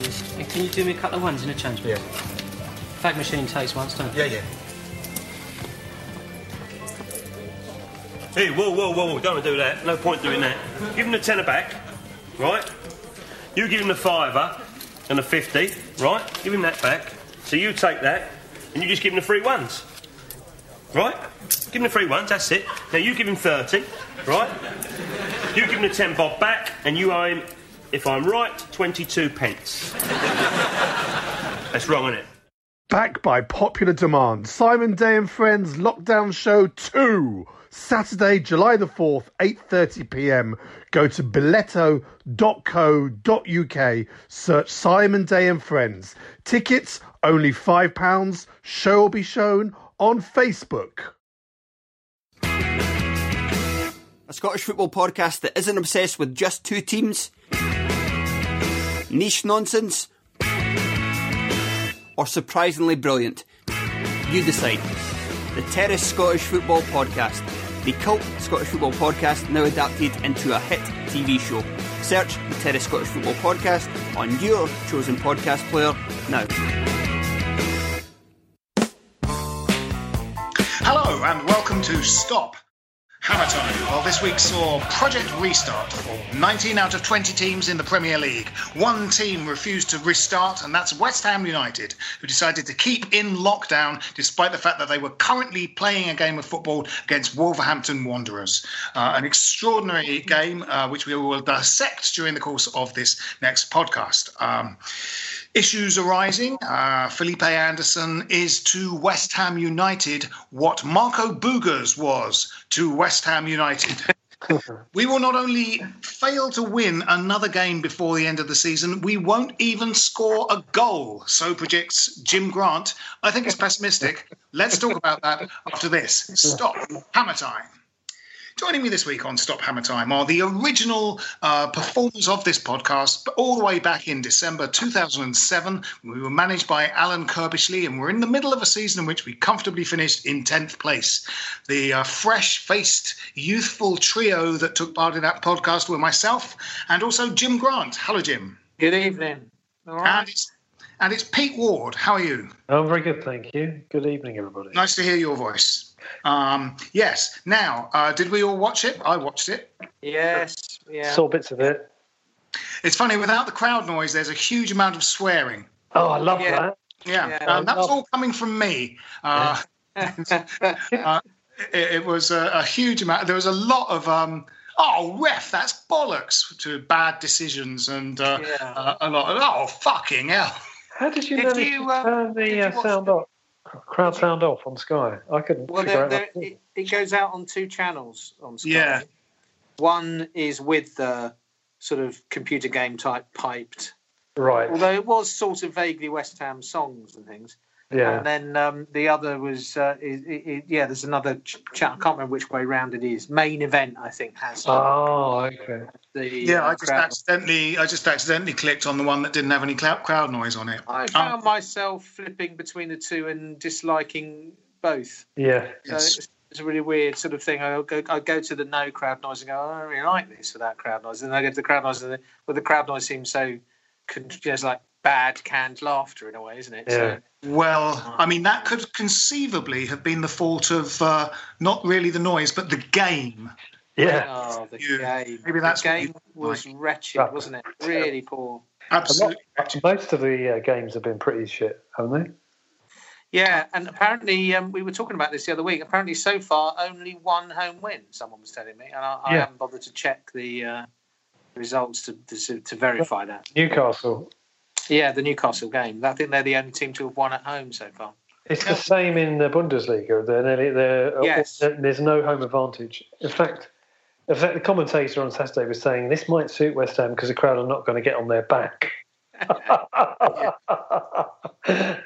And can you do me a couple of ones in a change? Yeah. Fag machine takes once, don't it? Yeah, yeah. Hey, whoa, whoa, whoa, whoa, don't do that. No point doing that. Give him the tenner back, right? You give him the fiver and the 50, right? Give him that back. So you take that and you just give him the free ones. Right? Give him the free ones, that's it. Now you give him 30, right? You give him the 10 bob back and you owe him, if I'm right, 22 pence. That's wrong, isn't it? Back by popular demand, Simon Day and Friends Lockdown Show 2, Saturday, July the 4th, 8:30 p.m. Go to biletto.co.uk, search Simon Day and Friends. Tickets only 5 pounds. Show will be shown on Facebook. A Scottish football podcast that isn't obsessed with just two teams, niche nonsense, or surprisingly brilliant. You decide. The Terrace Scottish Football Podcast, the cult Scottish football podcast now adapted into a hit TV show. Search the Terrace Scottish Football Podcast on your chosen podcast player now. Hello and welcome to Stop Hammer Time. Well, this week saw Project Restart for 19 out of 20 teams in the Premier League. One team refused to restart, and that's West Ham United, who decided to keep in lockdown despite the fact that they were currently playing a game of football against Wolverhampton Wanderers. Uh, an extraordinary game, uh, which we will dissect during the course of this next podcast. Um, Issues arising. Uh, Felipe Anderson is to West Ham United what Marco Boogers was to West Ham United. we will not only fail to win another game before the end of the season, we won't even score a goal. So predicts Jim Grant. I think it's pessimistic. Let's talk about that after this. Stop. Hammer time. Joining me this week on Stop Hammer Time are the original uh, performers of this podcast, but all the way back in December 2007. We were managed by Alan Curbishley, and we're in the middle of a season in which we comfortably finished in 10th place. The uh, fresh faced, youthful trio that took part in that podcast were myself and also Jim Grant. Hello, Jim. Good evening. All right. And it's, and it's Pete Ward. How are you? Oh, very good, thank you. Good evening, everybody. Nice to hear your voice. Um, yes. Now, uh, did we all watch it? I watched it. Yes. Yeah. Saw bits of it. It's funny, without the crowd noise, there's a huge amount of swearing. Oh, I love Yeah. that. Yeah, Yeah. um, that was all coming from me. Uh, uh, it, it was a, a huge amount. There was a lot of. Um, Oh, ref, that's bollocks to bad decisions and uh, Yeah. uh, a lot of, oh, fucking hell. How did you Did manage you, to um, turn did the uh, sound the- off? Crowd sound off on Sky. I couldn't Well, figure there, out. there, it, it goes out on two channels on Sky. Yeah. One is with the sort of computer game type piped, Right. although it was sort of vaguely West Ham songs and things. Yeah. And then um, the other was, uh, is, i i yeah, there's another chat. I can't remember which way round it is. Main event, I think, has Oh, okay. The. Yeah, uh, I just crowd- accidentally, I just accidentally clicked on the one that didn't have any cloud, crowd noise on it. I Um, found myself flipping between the two and disliking both. Yeah. So it's, it's a really weird sort of thing. I go, I go to the no crowd noise and go, oh, I don't really like this without crowd noise. And then I go to the crowd noise, and the, well, the crowd noise seems so, con- just like bad canned laughter in a way, isn't it? Yeah. Well, I mean, that could conceivably have been the fault of uh, not really the noise, but the game. Yeah. Oh, the You- game. maybe that's the game was like. wretched, wasn't it? Really poor. Absolutely. Most of the uh, games have been pretty shit, haven't they? Yeah, and apparently um, we were talking about this the other week. Apparently, so far only one home win. Someone was telling me, and I, I Yeah. haven't bothered to check the uh, results to, to to verify that. Newcastle. Yeah, the Newcastle game. I think they're the only team to have won at home so far. It's the same in the Bundesliga. They're, nearly- they're, Yes. There's no home advantage. In fact, in fact, the commentator on Saturday was saying this might suit West Ham because the crowd are not going to get on their back.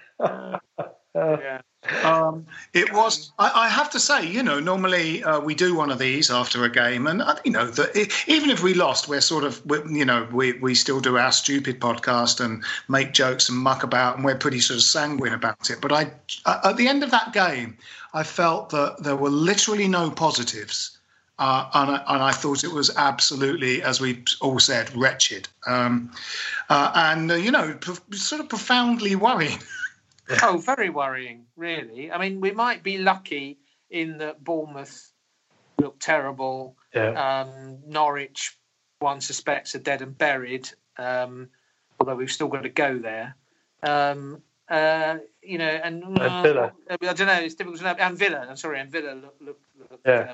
Yeah. Um, it was. I, I have to say, you know, normally uh, we do one of these after a game, and uh, you know, that it, even if we lost, we're sort of, we, you know, we we still do our stupid podcast and make jokes and muck about, and we're pretty sort of sanguine about it. But I, uh, at the end of that game, I felt that there were literally no positives. Uh, and, I, and I thought it was absolutely, as we all said, wretched, um, uh, and uh, you know, pro- sort of profoundly worrying. Oh, very worrying, really. I mean, we might be lucky in that Bournemouth looked terrible. Yeah. Um, Norwich, one suspects, are dead and buried. Um, although we've still got to go there. Um, uh, you know, and, And Villa. I don't know. It's difficult to know. And Villa. I'm sorry, and Villa look. look, look Yeah.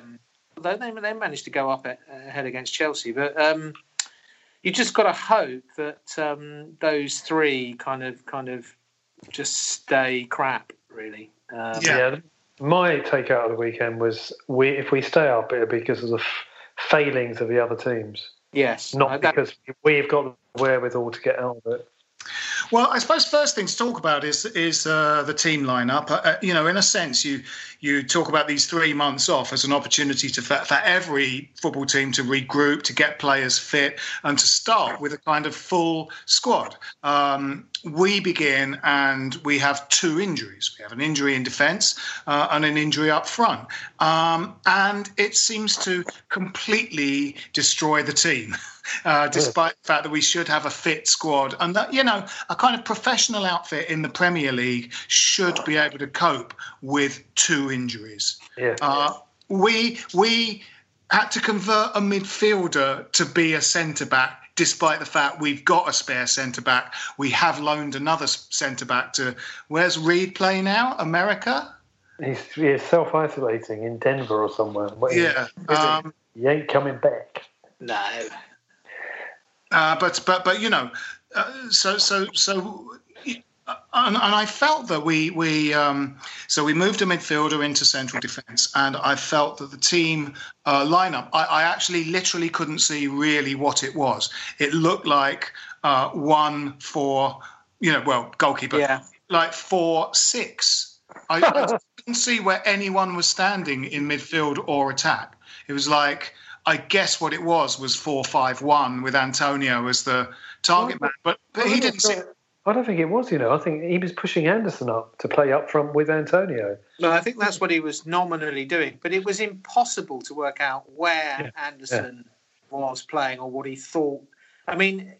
Although they they managed to go up ahead against Chelsea, but um, you just got to hope that um, those three kind of kind of just stay crap, really. Um, yeah. My take out of the weekend was we if we stay up, it'll be because of the f- failings of the other teams, Yes. not Uh, that- because we've got the wherewithal to get out of it. Well, I suppose first thing to talk about is is uh, the team lineup. Uh, uh, you know, in a sense, you you talk about these three months off as an opportunity to for, for every football team to regroup, to get players fit, and to start with a kind of full squad. Um, we begin and we have two injuries. We have an injury in defence uh, and an injury up front, um, and it seems to completely destroy the team. Uh, despite the fact that we should have a fit squad and that you know a kind of professional outfit in the Premier League should be able to cope with two injuries. Yeah. Uh, we we had to convert a midfielder to be a centre back, despite the fact we've got a spare centre back. We have loaned another centre back to. Where's Reed play now? America. He's, he's self isolating in Denver or somewhere. What is- Yeah. is he? Um, he ain't coming back. no. Uh, but but but you know, uh, so so so. And, and I felt that we we um, so we moved a midfielder into central defence, and I felt that the team uh, lineup. I, I actually literally couldn't see really what it was. It looked like uh, one four, you know, well goalkeeper, Yeah. like four six. I, I couldn't see where anyone was standing in midfield or attack. It was like I guess what it was was four five one with Antonio as the target man, but but he didn't. See, I don't think it was, you know. I think he was pushing Anderson up to play up front with Antonio. No, I think that's what he was nominally doing, but it was impossible to work out where Anderson was playing or what he thought. I mean,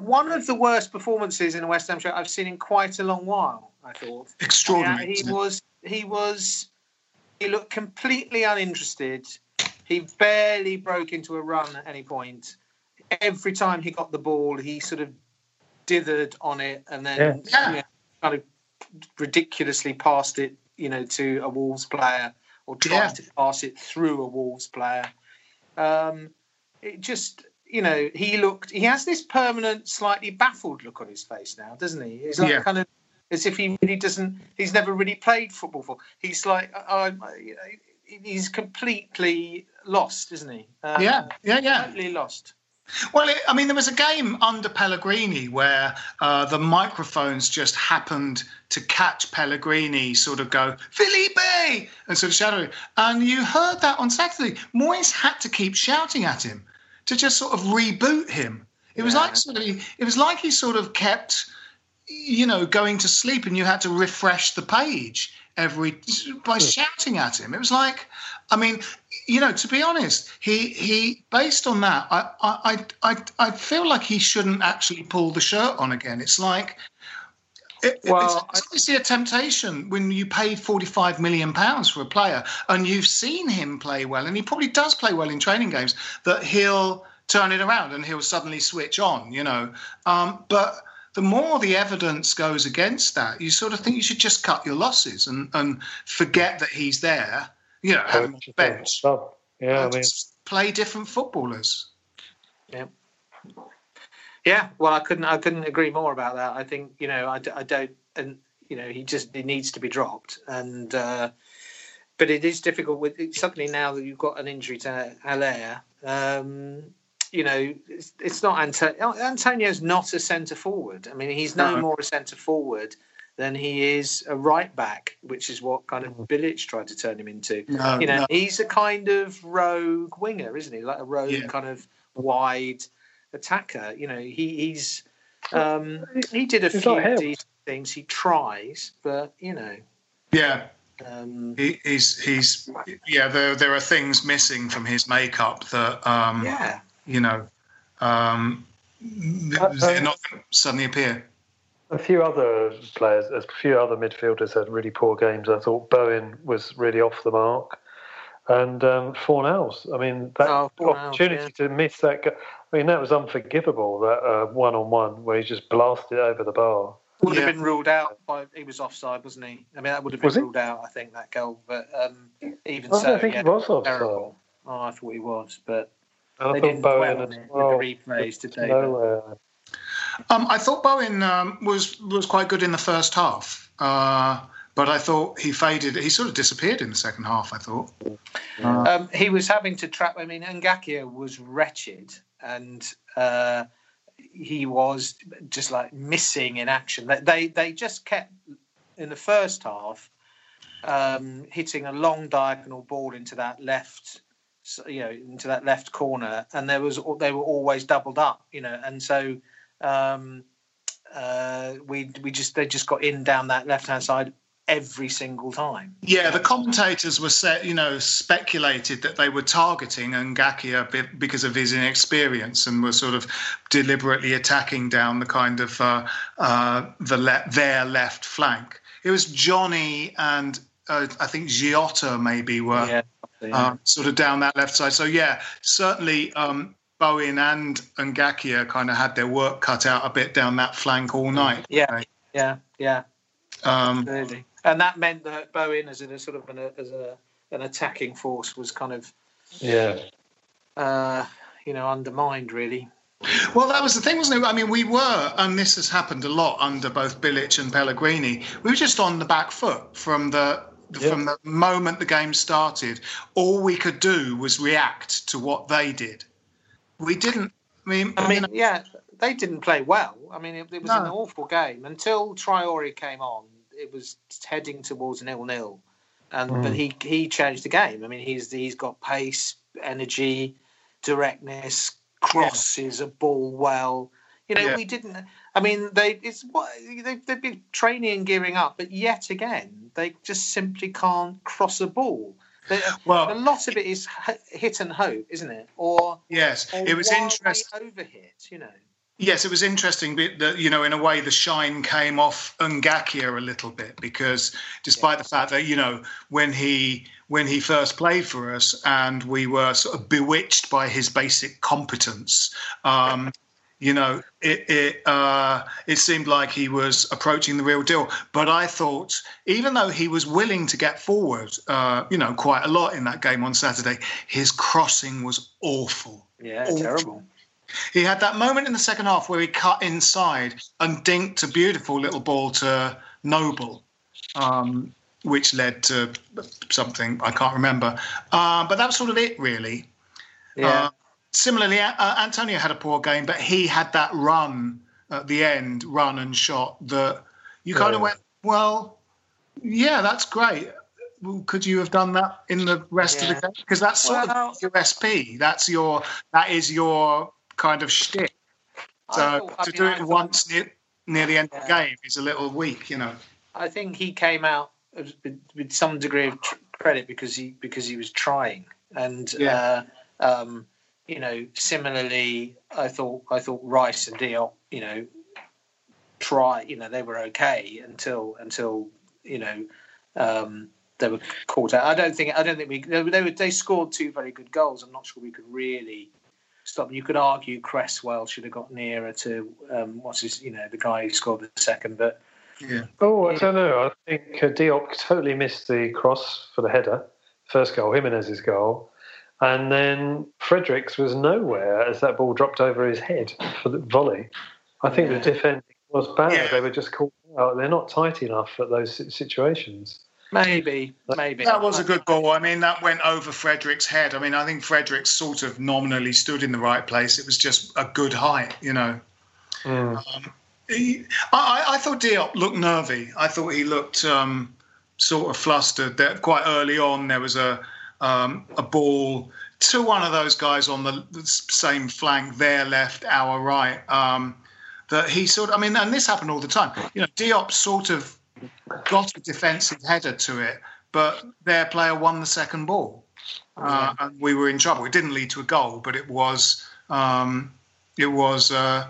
one of the worst performances in a West Ham shirt I've seen in quite a long while. I thought Extraordinary, Yeah, he was. He was. He looked completely uninterested. He barely broke into a run at any point. Every time he got the ball, he sort of dithered on it and then Yeah. you know, kind of ridiculously passed it, you know, to a Wolves player or tried Yeah. to pass it through a Wolves player. Um, it just, you know, he looked. He has this permanent, slightly baffled look on his face now, doesn't he? It's like Yeah. kind of as if he really doesn't. He's never really played football before. He's like, uh, uh, you know, he's completely lost, isn't he? Um, Yeah, yeah, yeah. Totally lost. Well, it, I mean, there was a game under Pellegrini where uh, the microphones just happened to catch Pellegrini sort of go, Felipe! and sort of shouting. And you heard that on Saturday. Moyes had to keep shouting at him to just sort of reboot him. It was like sort of, it was like he sort of kept, you know, going to sleep and you had to refresh the page every by shouting at him. It was like, I mean, you know, to be honest, he he based on that, I I I I feel like he shouldn't actually pull the shirt on again. It's like. It, Well, it's obviously a temptation when you paid 45 million pounds for a player and you've seen him play well and he probably does play well in training games that he'll turn it around and he'll suddenly switch on you know um, but the more the evidence goes against that you sort of think you should just cut your losses and, and forget that he's there you know have him on the bench yeah, I mean, play different footballers Yeah. Yeah, well, I couldn't. I couldn't agree more about that. I think you know, I don't, and you know, he just he needs to be dropped. And uh, but it is difficult with suddenly now that you've got an injury to Haller. Um, you know, it's, it's not Antonio. Antonio's not a centre forward. I mean, he's no No. more a centre forward than he is a right back, which is what kind of Bilic tried to turn him into. No, you know, no. he's a kind of rogue winger, isn't he? Like a rogue Yeah. kind of wide attacker. You know, he, he's um, he did a He's few decent things. He tries, but you know, yeah um, he, he's he's yeah there there are things missing from his makeup that um yeah, you know um they're not going to suddenly appear a few other players, a few other midfielders had really poor games. I thought Bowen was really off the mark, and um, Fornals. I mean, that Oh, Fornals, opportunity to miss that. Go- I mean, that was unforgivable. That one on one where he just blasted over the bar. would Yeah. have been ruled out. By, he was offside, wasn't he? I mean, that would have been Was he? ruled out. I think that goal, but um, even I so, don't think yeah, he was offside. terrible. Oh, I thought he was, but And I they thought didn't dwell Bowen on it well. with the replays today. um i thought bowen um, was was quite good in the first half uh but I thought he faded. He sort of disappeared in the second half. I thought. Um, he was having to trap. I mean, Ngakia was wretched, and uh, he was just like missing in action. They they, they just kept in the first half um, hitting a long diagonal ball into that left, so, you know, into that left corner, and there was they were always doubled up, you know, and so um, uh, we we just they just got in down that left hand side every single time. Yeah, the commentators were set, you know, speculated that they were targeting Ngakia because of his inexperience and were sort of deliberately attacking down the kind of uh, uh, the le- their left flank. It was Jonny and uh, I think Jota maybe were Yeah. Um, sort of down that left side. So yeah, certainly um, Bowen and Ngakia kind of had their work cut out a bit down that flank all night. Yeah, yeah, yeah. Um, Absolutely. And that meant that Bowen, as a sort of an, as a, an attacking force, was kind of, Yeah. uh, you know, undermined really. Well, that was the thing, wasn't it? I mean, we were, and this has happened a lot under both Bilic and Pellegrini. We were just on the back foot from the Yeah. from the moment the game started. All we could do was react to what they did. We didn't. I mean, I you mean, know, yeah, they didn't play well. I mean, it, it was an awful game until Traoré came on. It was heading towards nil nil, and but mm. he he changed the game. I mean, he's he's got pace, energy, directness, crosses a ball well. You know, Yeah. we didn't. I mean, they it's what they they've been training and gearing up, but yet again, they just simply can't cross a ball. They, Well- a lot of it is hit and hope, isn't it? Or yes, or it was interesting. overhit. You know. Yes, it was interesting that you know, in a way, the shine came off Ngakia a little bit because, despite the fact that you know, when he when he first played for us, and we were sort of bewitched by his basic competence, um, you know, it it uh, it seemed like he was approaching the real deal. But I thought, even though he was willing to get forward, uh, you know, quite a lot in that game on Saturday, his crossing was awful. Yeah, Awful. terrible. He had that moment in the second half where he cut inside and dinked a beautiful little ball to Noble, um, which led to something I can't remember. Uh, but that was sort of it, really. Yeah. Similarly, uh, Antonio had a poor game, but he had that run at the end, run and shot that you kind Yeah. of went, well, yeah, that's great. Well, could you have done that in the rest of the game? Because that's sort Well- of USP. That's your that is your kind of shtick. So thought- to mean, do it thought- once near, near the end of the game is a little weak, you know. I think he came out with, with some degree of tr- credit because he because he was trying, and Yeah. uh, um, you know, similarly, I thought I thought Rice and Diop, you know, try, you know, they were okay until until you know um, they were caught out. I don't think I don't think we they, they, were, they scored two very good goals. I'm not sure we could really stop. them. You could argue Cresswell should have got nearer to um, what's his, you know, the guy who scored the second, but. Yeah. Oh, I don't know. I think uh, Diop totally missed the cross for the header, first goal, Jimenez's goal. And then Fredericks was nowhere as that ball dropped over his head for the volley. I think Yeah. the defending was bad. Yeah. They were just caught out. They're not tight enough at those situations. Maybe, maybe. That was a good ball. I mean, that went over Frederick's head. I mean, I think Frederick sort of nominally stood in the right place. It was just a good height, you know. Mm. He, I, I- I thought Diop looked nervy. I thought he looked um, sort of flustered. That quite early on, there was a um, a ball to one of those guys on the same flank, their left, our right. Um, that he sort of, I mean, and this happened all the time. You know, Diop sort of got a defensive header to it, but their player won the second ball, uh, and we were in trouble. It didn't lead to a goal, but it was um, it was uh,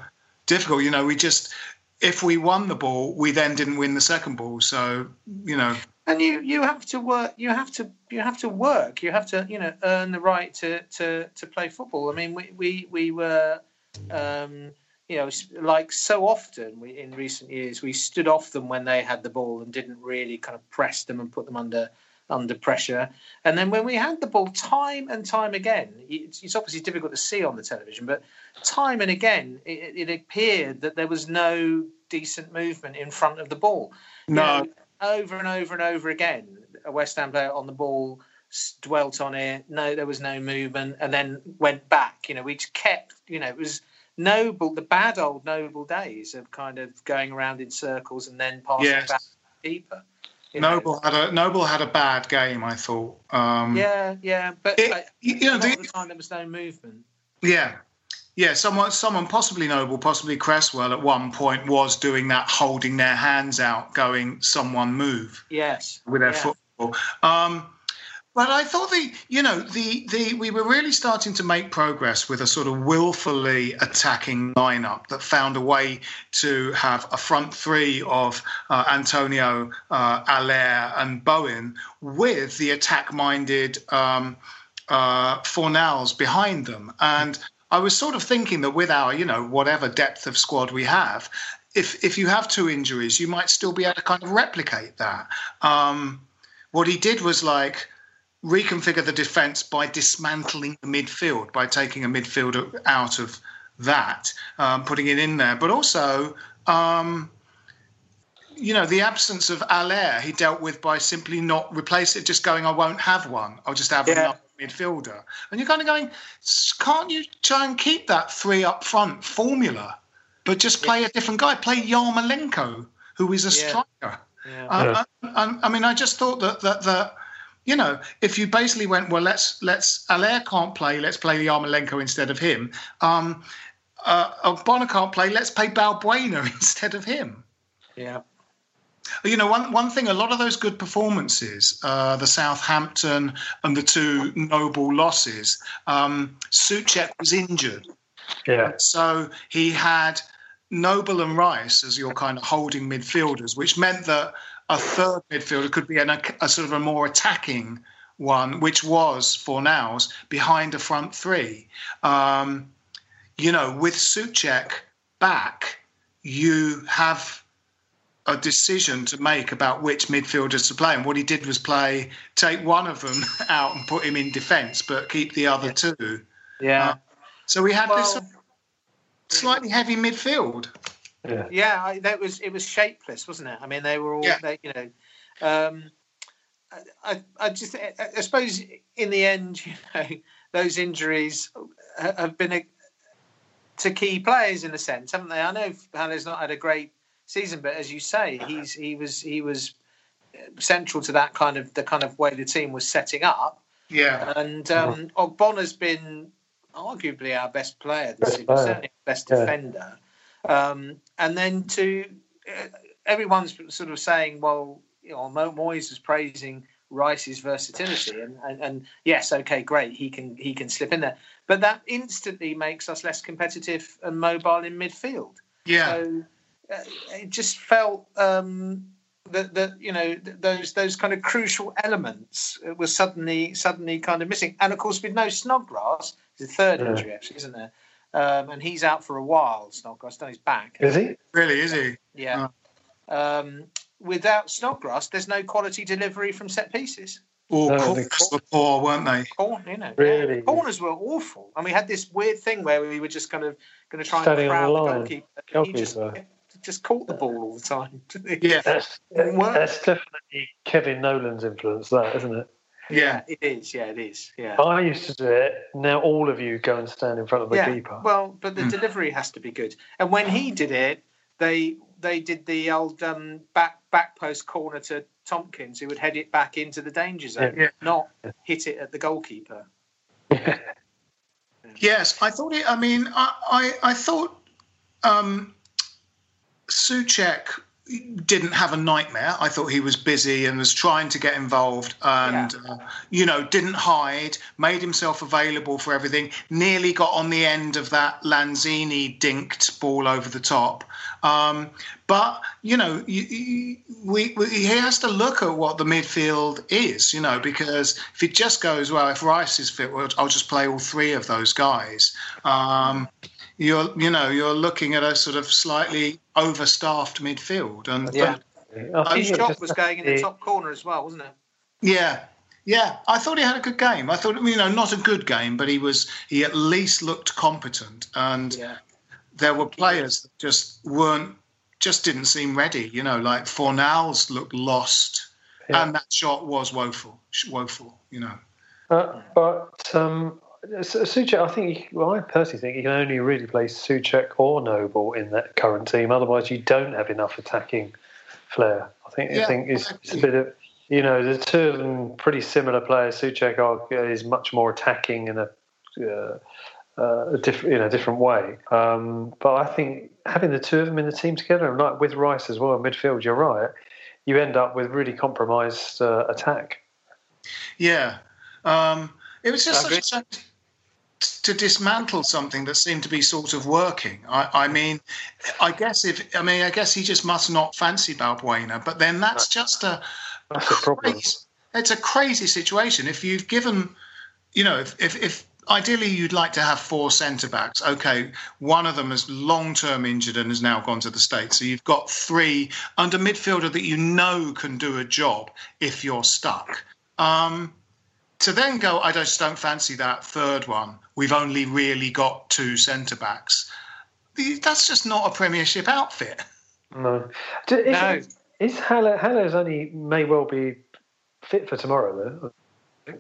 difficult. You know, we just if we won the ball, we then didn't win the second ball. So you know, And you, you have to work. You have to you have to work. You have to you know earn the right to to, to play football. I mean, we we, we were. Um, you know, like so often we, in recent years, we stood off them when they had the ball and didn't really kind of press them and put them under under pressure. And then when we had the ball, time and time again, it's, it's obviously difficult to see on the television, but time and again, it, it appeared that there was no decent movement in front of the ball. You No. know, over and over and over again, a West Ham player on the ball dwelt on it. No, there was no movement, and then went back. You know, we just kept. You know, it was noble, the bad old noble days of kind of going around in circles and then passing Yes. back deeper. you know. Noble had a Noble had a bad game. I thought. Um, Yeah, yeah, but It- you know, the- the time there was no movement. Yeah. Yeah, someone, someone possibly Noble, possibly Cresswell at one point was doing that, holding their hands out, going, someone move Yes, with their yeah. football. Um, but I thought the, you know, the, the we were really starting to make progress with a sort of willfully attacking lineup that found a way to have a front three of uh, Antonio, uh, Haller, and Bowen with the attack-minded um, uh, Fornals behind them. And I was sort of thinking that with our, you know, whatever depth of squad we have, if if you have two injuries, you might still be able to kind of replicate that. Um, what he did was like reconfigure the defence by dismantling the midfield, by taking a midfielder out of that, um, putting it in there, but also. Um, you know, the absence of Haller he dealt with by simply not replace it, just going, I won't have one. I'll just have Yeah. another midfielder. And you're kind of going, can't you try and keep that three up front formula, but just play a different guy? Play Yarmolenko, who is a Yeah. striker. Yeah. Uh, I, I, I mean, I just thought that that that you know, if you basically went, well, let's let's Haller can't play, let's play Yarmolenko instead of him. Um, uh, uh, Bonner can't play, let's play Balbuena instead of him. yeah. You know, one one thing, a lot of those good performances, uh, the Southampton and the two Noble losses, um, Soucek was injured. Yeah. So he had Noble and Rice as your kind of holding midfielders, which meant that a third midfielder could be an, a, a sort of a more attacking one, which was Fornals behind a front three. Um, you know, with Soucek back, you have a decision to make about which midfielders to play. And what he did was play, take one of them out and put him in defence, but keep the other two. Yeah. Uh, So we had this slightly heavy midfield. Yeah. Yeah, I, that was it was shapeless, wasn't it? I mean, they were all, Yeah. they, you know, um, I, I, I just, I, I suppose in the end, you know, those injuries, have been a, to key players in a sense, haven't they? I know Haller's not had a great season, but as you say, he's he was he was central to that kind of the kind of way the team was setting up. Yeah, and um, Ogbonna's been arguably our best player this Best player. certainly best Yeah. defender. Um, and then to uh, everyone's sort of saying, well, you know, Moyes is praising Rice's versatility, and, and, and yes, okay, great, he can he can slip in there, but that instantly makes us less competitive and mobile in midfield. yeah, So it just felt um, that that you know those those kind of crucial elements uh, were suddenly suddenly kind of missing. And of course, with no Snodgrass, it's a third Yeah. injury actually, isn't there? Um, and he's out for a while. Snodgrass on his back. Is he? really, is he? Yeah. Um, without Snodgrass, there's no quality delivery from set pieces. All No, corners were poor, weren't they? Corn, you know, Really? yeah. corners were awful. And we had this weird thing where we were just kind of going to try Standing and on crowd the the goalkeeper. He just, Goalkeeper. Just caught the ball all the time. Yeah, That's, that's definitely Kevin Nolan's influence, that isn't it? yeah. It is, yeah, it is, yeah. I used to do it. Now all of you go and stand in front of the yeah. keeper. Well, but the Hmm. delivery has to be good. And when he did it, they they did the old um, back back post corner to Tomkins, who would head it back into the danger zone, Yeah. not hit it at the goalkeeper. Yes, I thought it. I mean, I I, I thought um, Soucek didn't have a nightmare. I thought he was busy and was trying to get involved, and uh, you know, didn't hide, made himself available for everything. Nearly got on the end of that Lanzini dinked ball over the top. Um, but you know, you, you, we, we, he has to look at what the midfield is, you know, because if it just goes well, if Rice is fit, well, I'll just play all three of those guys. Um, you're, you know, you're looking at a sort of slightly overstaffed midfield, and Yeah. I His think shot was going in the top corner as well, wasn't it? yeah, yeah. I thought he had a good game. I thought, you know, not a good game, but he was, he at least looked competent, and Yeah. there were players that just weren't, just didn't seem ready. You know, like Fornals looked lost, Yeah. and that shot was woeful, woeful. You know. Uh, but um, Su- Soucek, I think, he- well, I personally think you can only really play Soucek or Noble in that current team. Otherwise, you don't have enough attacking flair. I think, yeah, I think it's, it's a bit of, you know, the two of them pretty similar players. Soucek are, is much more attacking in a, uh, uh, a different, in a different way. Um, but I think having the two of them in the team together, and like with Rice as well in midfield, you're right. You end up with really compromised uh, attack. Yeah. Um, it was just such a to dismantle something that seemed to be sort of working. I, I mean, I guess if I mean, I guess he just must not fancy Balbuena. But then that's just a That's the problem. crazy, it's a crazy situation. If you've given, you know, if, if, if ideally you'd like to have four centre backs, okay, one of them is long term injured and has now gone to the States. So you've got three under midfielder that you know can do a job if you're stuck. Um, to then go, I just don't fancy that third one. We've only really got two centre backs. That's just not a Premiership outfit. No. Do- Is, No. is Haller, Haller's only may well be fit for tomorrow, though?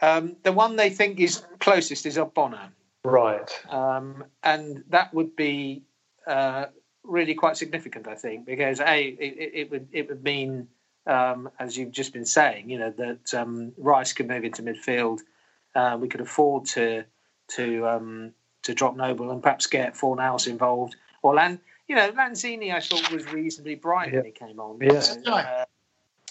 Um, the one they think is closest is Ogbonna. Right. um, and that would be uh, really quite significant, I think, because a it, it- it would it would mean, um, as you've just been saying, you know that um, Rice could move into midfield. Uh, we could afford to to um, to drop Noble and perhaps get Fornals involved. Or Lan, you know, Lanzini, I thought was reasonably bright when he came on. Yeah. So, uh,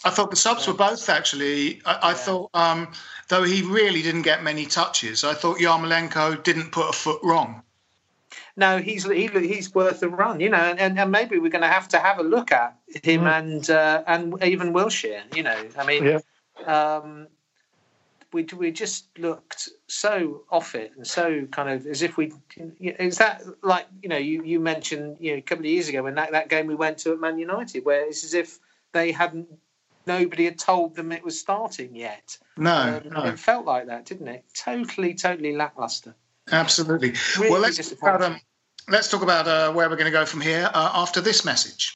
I thought the subs were both actually. I, I Yeah. thought, um, though he really didn't get many touches, I thought Yarmolenko didn't put a foot wrong. No, he's he, he's worth a run, you know, and, and maybe we're going to have to have a look at him and uh, and even Wilshere, you know. I mean, Yeah. um, we we just looked so off it and so kind of as if we is that like you know you you mentioned you know a couple of years ago when that, that game we went to at Man United where it's as if they hadn't nobody had told them it was starting yet. No, Um, no, It felt like that, didn't it? Totally, totally lackluster. Absolutely. Really well, let's talk about, um, let's talk about uh, where we're going to go from here uh, after this message.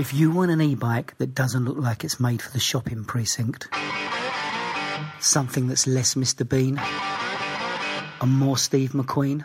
If you want an e-bike that doesn't look like it's made for the shopping precinct, something that's less Mr. Bean and more Steve McQueen,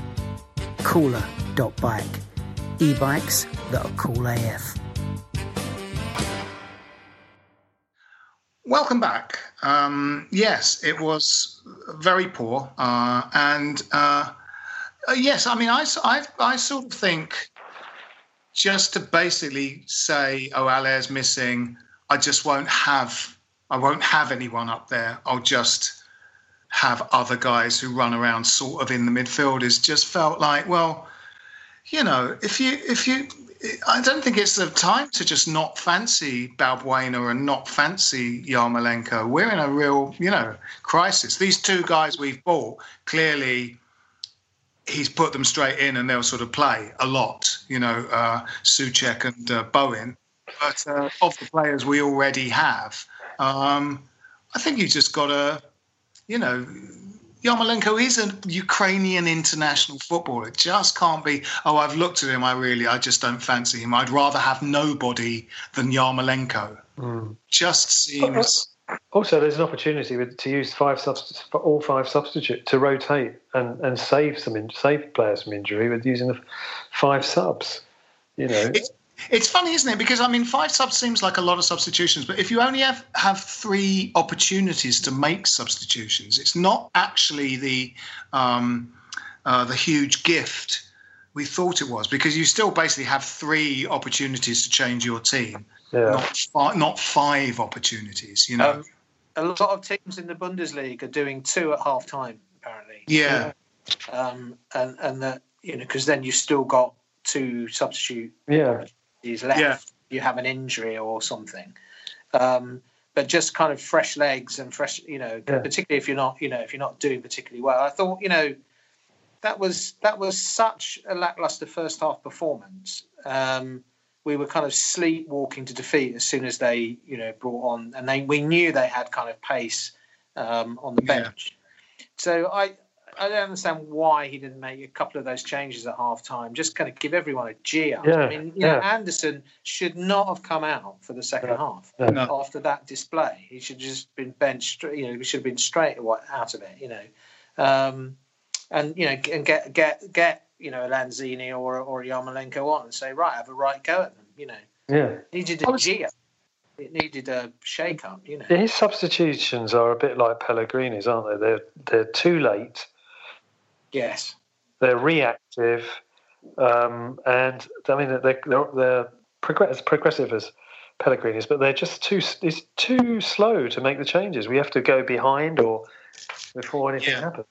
Cooler.bike. E-bikes that are cool AF. Welcome back. Um, yes, it was very poor, uh, and uh, uh, yes, I mean, I, I, I sort of think just to basically say, "Oh, Haller's missing," I just won't have, I won't have anyone up there. I'll just have other guys who run around sort of in the midfield. Is just felt like, well, you know, if you if you I don't think it's the time to just not fancy Balbuena and not fancy Yarmolenko. We're in a real, you know, crisis. These two guys we've bought, clearly he's put them straight in and they'll sort of play a lot, you know, uh, Soucek and uh, Bowen. But uh, of the players we already have, um, I think you just got to, you know, Yarmolenko is a Ukrainian international footballer. It just can't be, oh, I've looked at him, I really, I just don't fancy him. I'd rather have nobody than Yarmolenko. Mm. Just seems. Also, there's an opportunity with, to use five subst- for all five substitute to rotate and, and save some in, save players from injury with using the five subs. You know, it's, it's funny, isn't it? Because I mean, five subs seems like a lot of substitutions, but if you only have have three opportunities to make substitutions, it's not actually the um, uh, the huge gift we thought it was because you still basically have three opportunities to change your team, yeah. not fi- not five opportunities. You know, Um, a lot of teams in the Bundesliga are doing two at half time, apparently. yeah, Um, and and that you know because then you've still got two substitute yeah, is left. Yeah. You have an injury or something. Um, but just kind of fresh legs and fresh, you know, Yeah. particularly if you're not, you know, if you're not doing particularly well. I thought, you know, that was that was such a lackluster first half performance. Um, we were kind of sleepwalking to defeat as soon as they, you know, brought on, and they we knew they had kind of pace um, on the Yeah. bench. So I I don't understand why he didn't make a couple of those changes at half time. Just kind of give everyone a G up. Yeah, I mean, you know. Anderson should not have come out for the second No, half no. after that display. He should have just been benched. You know, he should have been straight out of it. You know, um, and you know, and get get get you know Lanzini or or Yarmolenko on and say, right, have a right go at them. You know, yeah. needed a G up. It needed a shake up. You know. His substitutions are a bit like Pellegrini's, aren't they? They're they're too late. Yes. They're reactive, um, and I mean they're they're, they're progress, as progressive as Pellegrini's, but they're just too it's too slow to make the changes. We have to go behind or before anything Yeah. happens.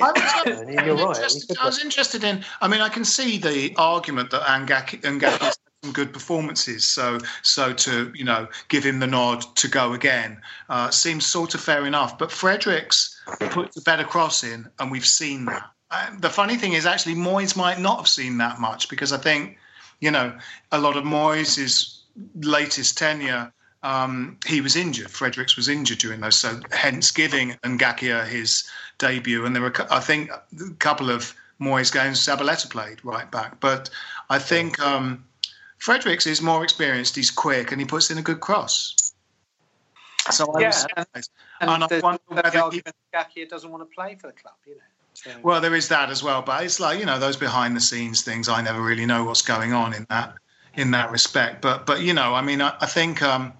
I was, And you're right. interested, I was interested in. I mean, I can see the argument that Ngakia Ngakia has had some good performances, so so to you know give him the nod to go again uh, seems sort of fair enough. But Fredericks puts a better cross in, and we've seen that. And the funny thing is, actually, Moyes might not have seen that much because I think you know a lot of Moyes' latest tenure. Um, he was injured. Fredericks was injured during those, so hence giving Ngakia his debut. And there were, I think, a couple of Moyes games Zabaleta played right back. But I think um, Fredericks is more experienced. He's quick, and he puts in a good cross. So I Yeah, was and- surprised. And, And I wonder whether he- Gakia doesn't want to play for the club. You know. So, Well, there is that as well, but it's like you know those behind the scenes things. I never really know what's going on in that in that respect. But but you know, I mean, I, I think um,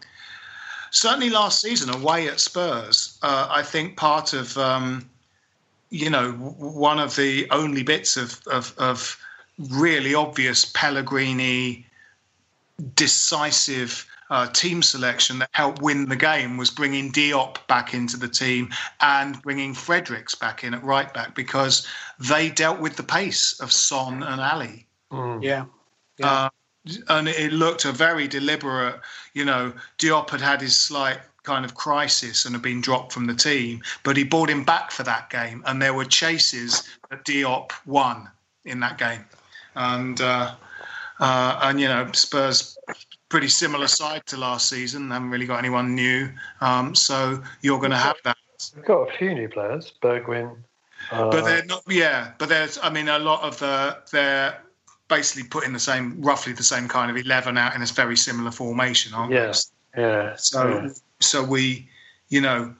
certainly last season away at Spurs, uh, I think part of um, you know w- one of the only bits of of, of really obvious Pellegrini decisive uh, team selection that helped win the game was bringing Diop back into the team and bringing Fredericks back in at right back because they dealt with the pace of Son and Alli. Yeah. Uh, and it looked a very deliberate, you know, Diop had had his slight kind of crisis and had been dropped from the team, but he brought him back for that game. And there were chases that Diop won in that game. And, uh, uh, and you know, Spurs pretty similar side to last season. Haven't really got anyone new, um, so you're going to have that. We've got a few new players, Bergwijn. Uh, But they're not. Yeah, but there's. I mean, a lot of the they're basically putting the same, roughly the same kind of eleven out in a very similar formation, aren't yeah, they? yeah. So, yeah. so we, you know,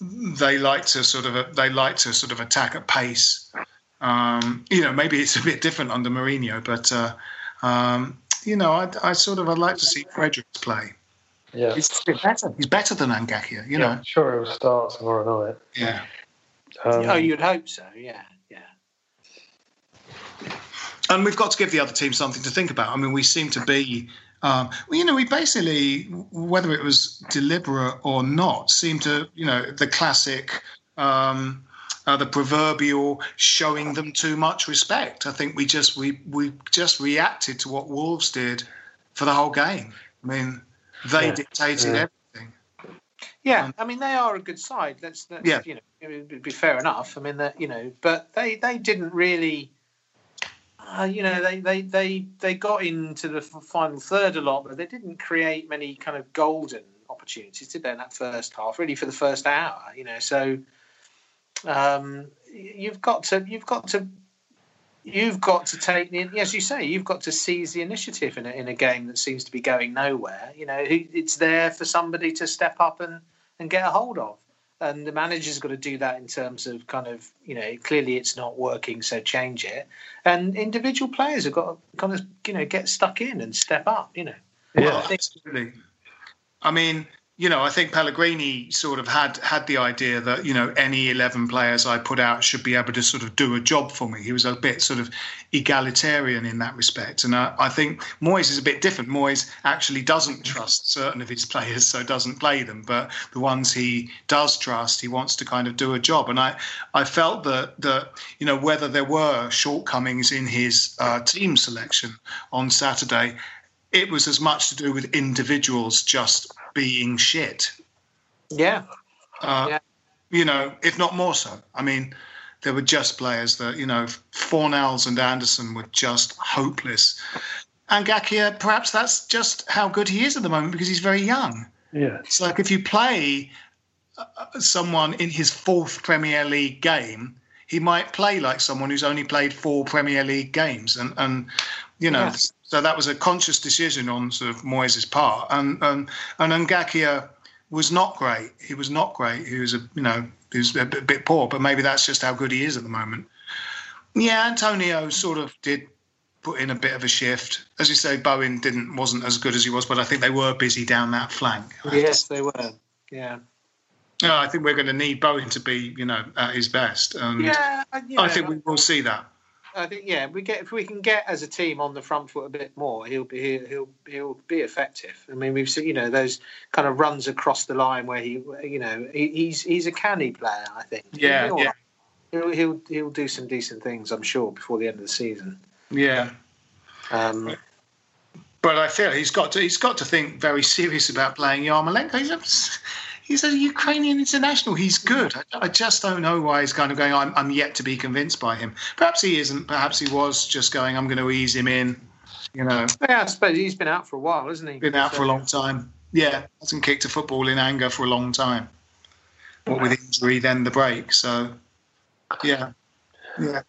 they like to sort of they like to sort of attack at pace. Um, you know, maybe it's a bit different under Mourinho, but uh, um, you know, I, I sort of I'd like to see Fredericks play. yeah. He's better. He's better than Ngakia, you know. Yeah, sure, he'll start tomorrow night. Yeah. Um, oh, you'd hope so. Yeah. Yeah. and we've got to give the other team something to think about. I mean, we seem to be, um, well, you know, we basically, whether it was deliberate or not, seem to, you know, the classic, um, uh, the proverbial showing them too much respect. I think we just we we just reacted to what Wolves did for the whole game. I mean, they Yeah. dictated Yeah. everything. Yeah, I mean they are a good side. Let's, let's Yeah. you know, it would be fair enough. I mean that you know, but they they didn't really. Uh, you know, they, they, they, they got into the final third a lot, but they didn't create many kind of golden opportunities, did they, in that first half? Really, for the first hour, you know. So, um, you've got to, you've got to, you've got to take the, as you say, you've got to seize the initiative in a, in a game that seems to be going nowhere. You know, it's there for somebody to step up and, and get a hold of. And the manager's got to do that in terms of kind of, you know, clearly it's not working, so change it. And individual players have got to kind of, you know, get stuck in and step up, you know. Well, absolutely. I mean, you know, I think Pellegrini sort of had had the idea that you know any eleven players I put out should be able to sort of do a job for me. He was a bit sort of egalitarian in that respect, and I, I think Moyes is a bit different. Moyes actually doesn't trust certain of his players, so doesn't play them. But the ones he does trust, he wants to kind of do a job. And I, I felt that that you know whether there were shortcomings in his uh, team selection on Saturday it was as much to do with individuals just being shit. Yeah. Uh, Yeah. You know, if not more so. I mean, there were just players that, you know, Fornals and Anderson were just hopeless. And Gakia, perhaps that's just how good he is at the moment because he's very young. Yeah. It's like if you play uh, someone in his fourth Premier League game, he might play like someone who's only played four Premier League games, and and you know, Yeah. So that was a conscious decision on sort of Moyes' part, and and and Ngakia was not great. He was not great. He was a you know he was a bit, bit poor, but maybe that's just how good he is at the moment. Yeah, Antonio sort of did put in a bit of a shift. As you say, Bowen didn't wasn't as good as he was, but I think they were busy down that flank. Yes, they were. Yeah. No, I think we're going to need Bowen to be, you know, at his best, and Yeah, I- I think we will see that. I think yeah, we get if we can get as a team on the front foot a bit more, he'll be he'll he'll, he'll be effective. I mean, we've seen you know those kind of runs across the line where he you know he, he's he's a canny player. I think. Yeah, He'll, yeah. He'll, he'll he'll do some decent things, I'm sure, before the end of the season. Yeah, Um, but I feel he's got to he's got to think very serious about playing Yarmolenko. He's a, he's a Ukrainian international. He's good. I, I just don't know why he's kind of going. I'm I'm yet to be convinced by him. Perhaps he isn't. Perhaps he was just going. I'm going to ease him in. You know, yeah, I suppose he's been out for a while, hasn't he? been out for a long time. Yeah, hasn't kicked a football in anger for a long time. What with injury, then the break. So, yeah, yeah.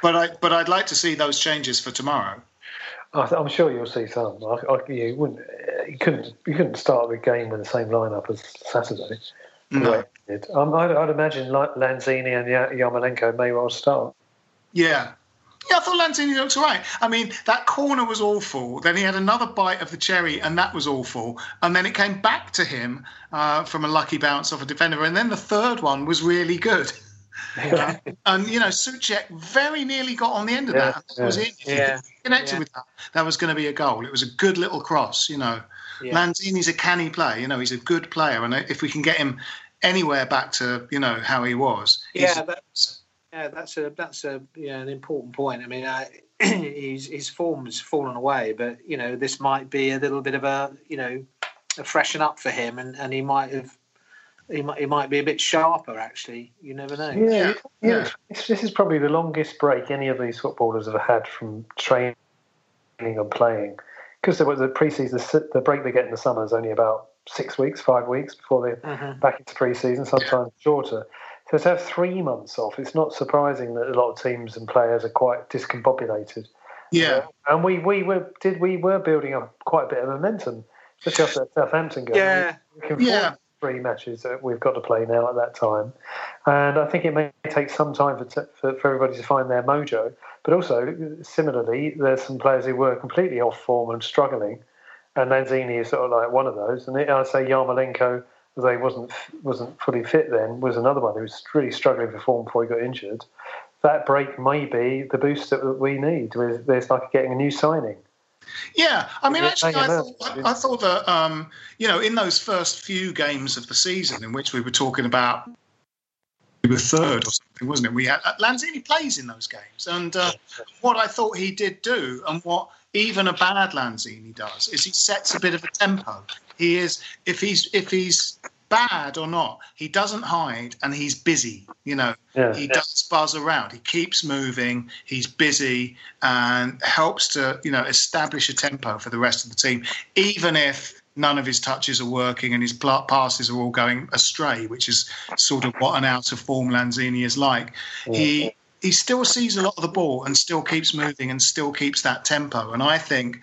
But I but I'd like to see those changes for tomorrow. I th- I'm sure you'll see some. I, I, you wouldn't. You couldn't. You couldn't start the game with the same lineup as Saturday. No. way you did. Um, I'd, I'd imagine Lanzini and Ya- Yarmolenko may well start. Yeah. Yeah, I thought Lanzini looked all right. I mean, that corner was awful. Then he had another bite of the cherry, and that was awful. And then it came back to him uh, from a lucky bounce off a defender. And then the third one was really good. Uh, and, you know, Soucek very nearly got on the end of Yeah, that. That was yeah. it. If he Yeah, connected yeah. with that, that was going to be a goal. It was a good little cross, you know. Yeah. Lanzini's a canny player, you know, he's a good player. And if we can get him anywhere back to, you know, how he was. Yeah, that, yeah, that's a that's a yeah an important point. I mean, I his his form's fallen away. But you know, this might be a little bit of a you know a freshen up for him, and, and he might have. He might, he might be a bit sharper, actually. You never know. Yeah, yeah. This, this is probably the longest break any of these footballers have had from training and playing. Because there was the pre-season, the break they get in the summer is only about six weeks, five weeks before they're Mhm. back into pre-season, sometimes shorter. So to have three months off, it's not surprising that a lot of teams and players are quite discombobulated. Yeah. And we, we were did we were building up quite a bit of momentum, especially after that Southampton game. Yeah. Yeah. Three matches that we've got to play now at that time, and I think it may take some time for, t- for, for everybody to find their mojo. But also, similarly, there's some players who were completely off form and struggling, and Lanzini is sort of like one of those. And I'd say Yarmolenko, although he wasn't wasn't fully fit then, was another one who was really struggling for form before he got injured. That break may be the boost that we need. There's there's like getting a new signing. Yeah, I mean, actually, I thought, I thought that um, you know, in those first few games of the season, in which we were talking about, we were third or something, wasn't it? We had Lanzini plays in those games, and uh, what I thought he did do, and what even a bad Lanzini does, is he sets a bit of a tempo. He is if he's if he's bad or not, he doesn't hide and he's busy. You know, Yeah. he does buzz around. He keeps moving. He's busy and helps to you know establish a tempo for the rest of the team, even if none of his touches are working and his passes are all going astray, which is sort of what an out of form Lanzini is like. He he still sees a lot of the ball and still keeps moving and still keeps that tempo. And I think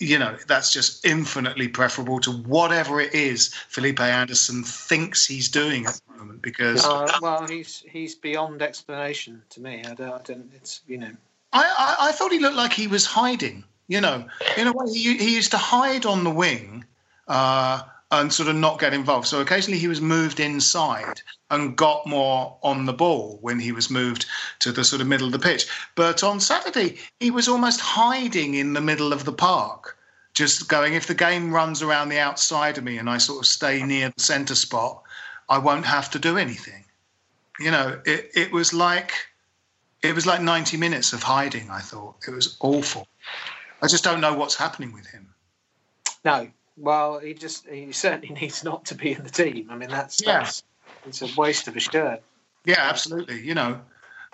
you know, that's just infinitely preferable to whatever it is Felipe Anderson thinks he's doing at the moment because Uh, well, he's he's beyond explanation to me. I don't. I don't it's you know. I, I, I thought he looked like he was hiding. You know, in a way, he, he used to hide on the wing uh, and sort of not get involved. So occasionally he was moved inside and got more on the ball when he was moved to the sort of middle of the pitch. But on Saturday, he was almost hiding in the middle of the park, just going, if the game runs around the outside of me and I sort of stay near the centre spot, I won't have to do anything. You know, it, it was like it was like 90 minutes of hiding, I thought. It was awful. I just don't know what's happening with him. No. Well, he just he certainly needs not to be in the team. I mean, that's Yeah. that's it's a waste of a shirt. Yeah, absolutely. You know,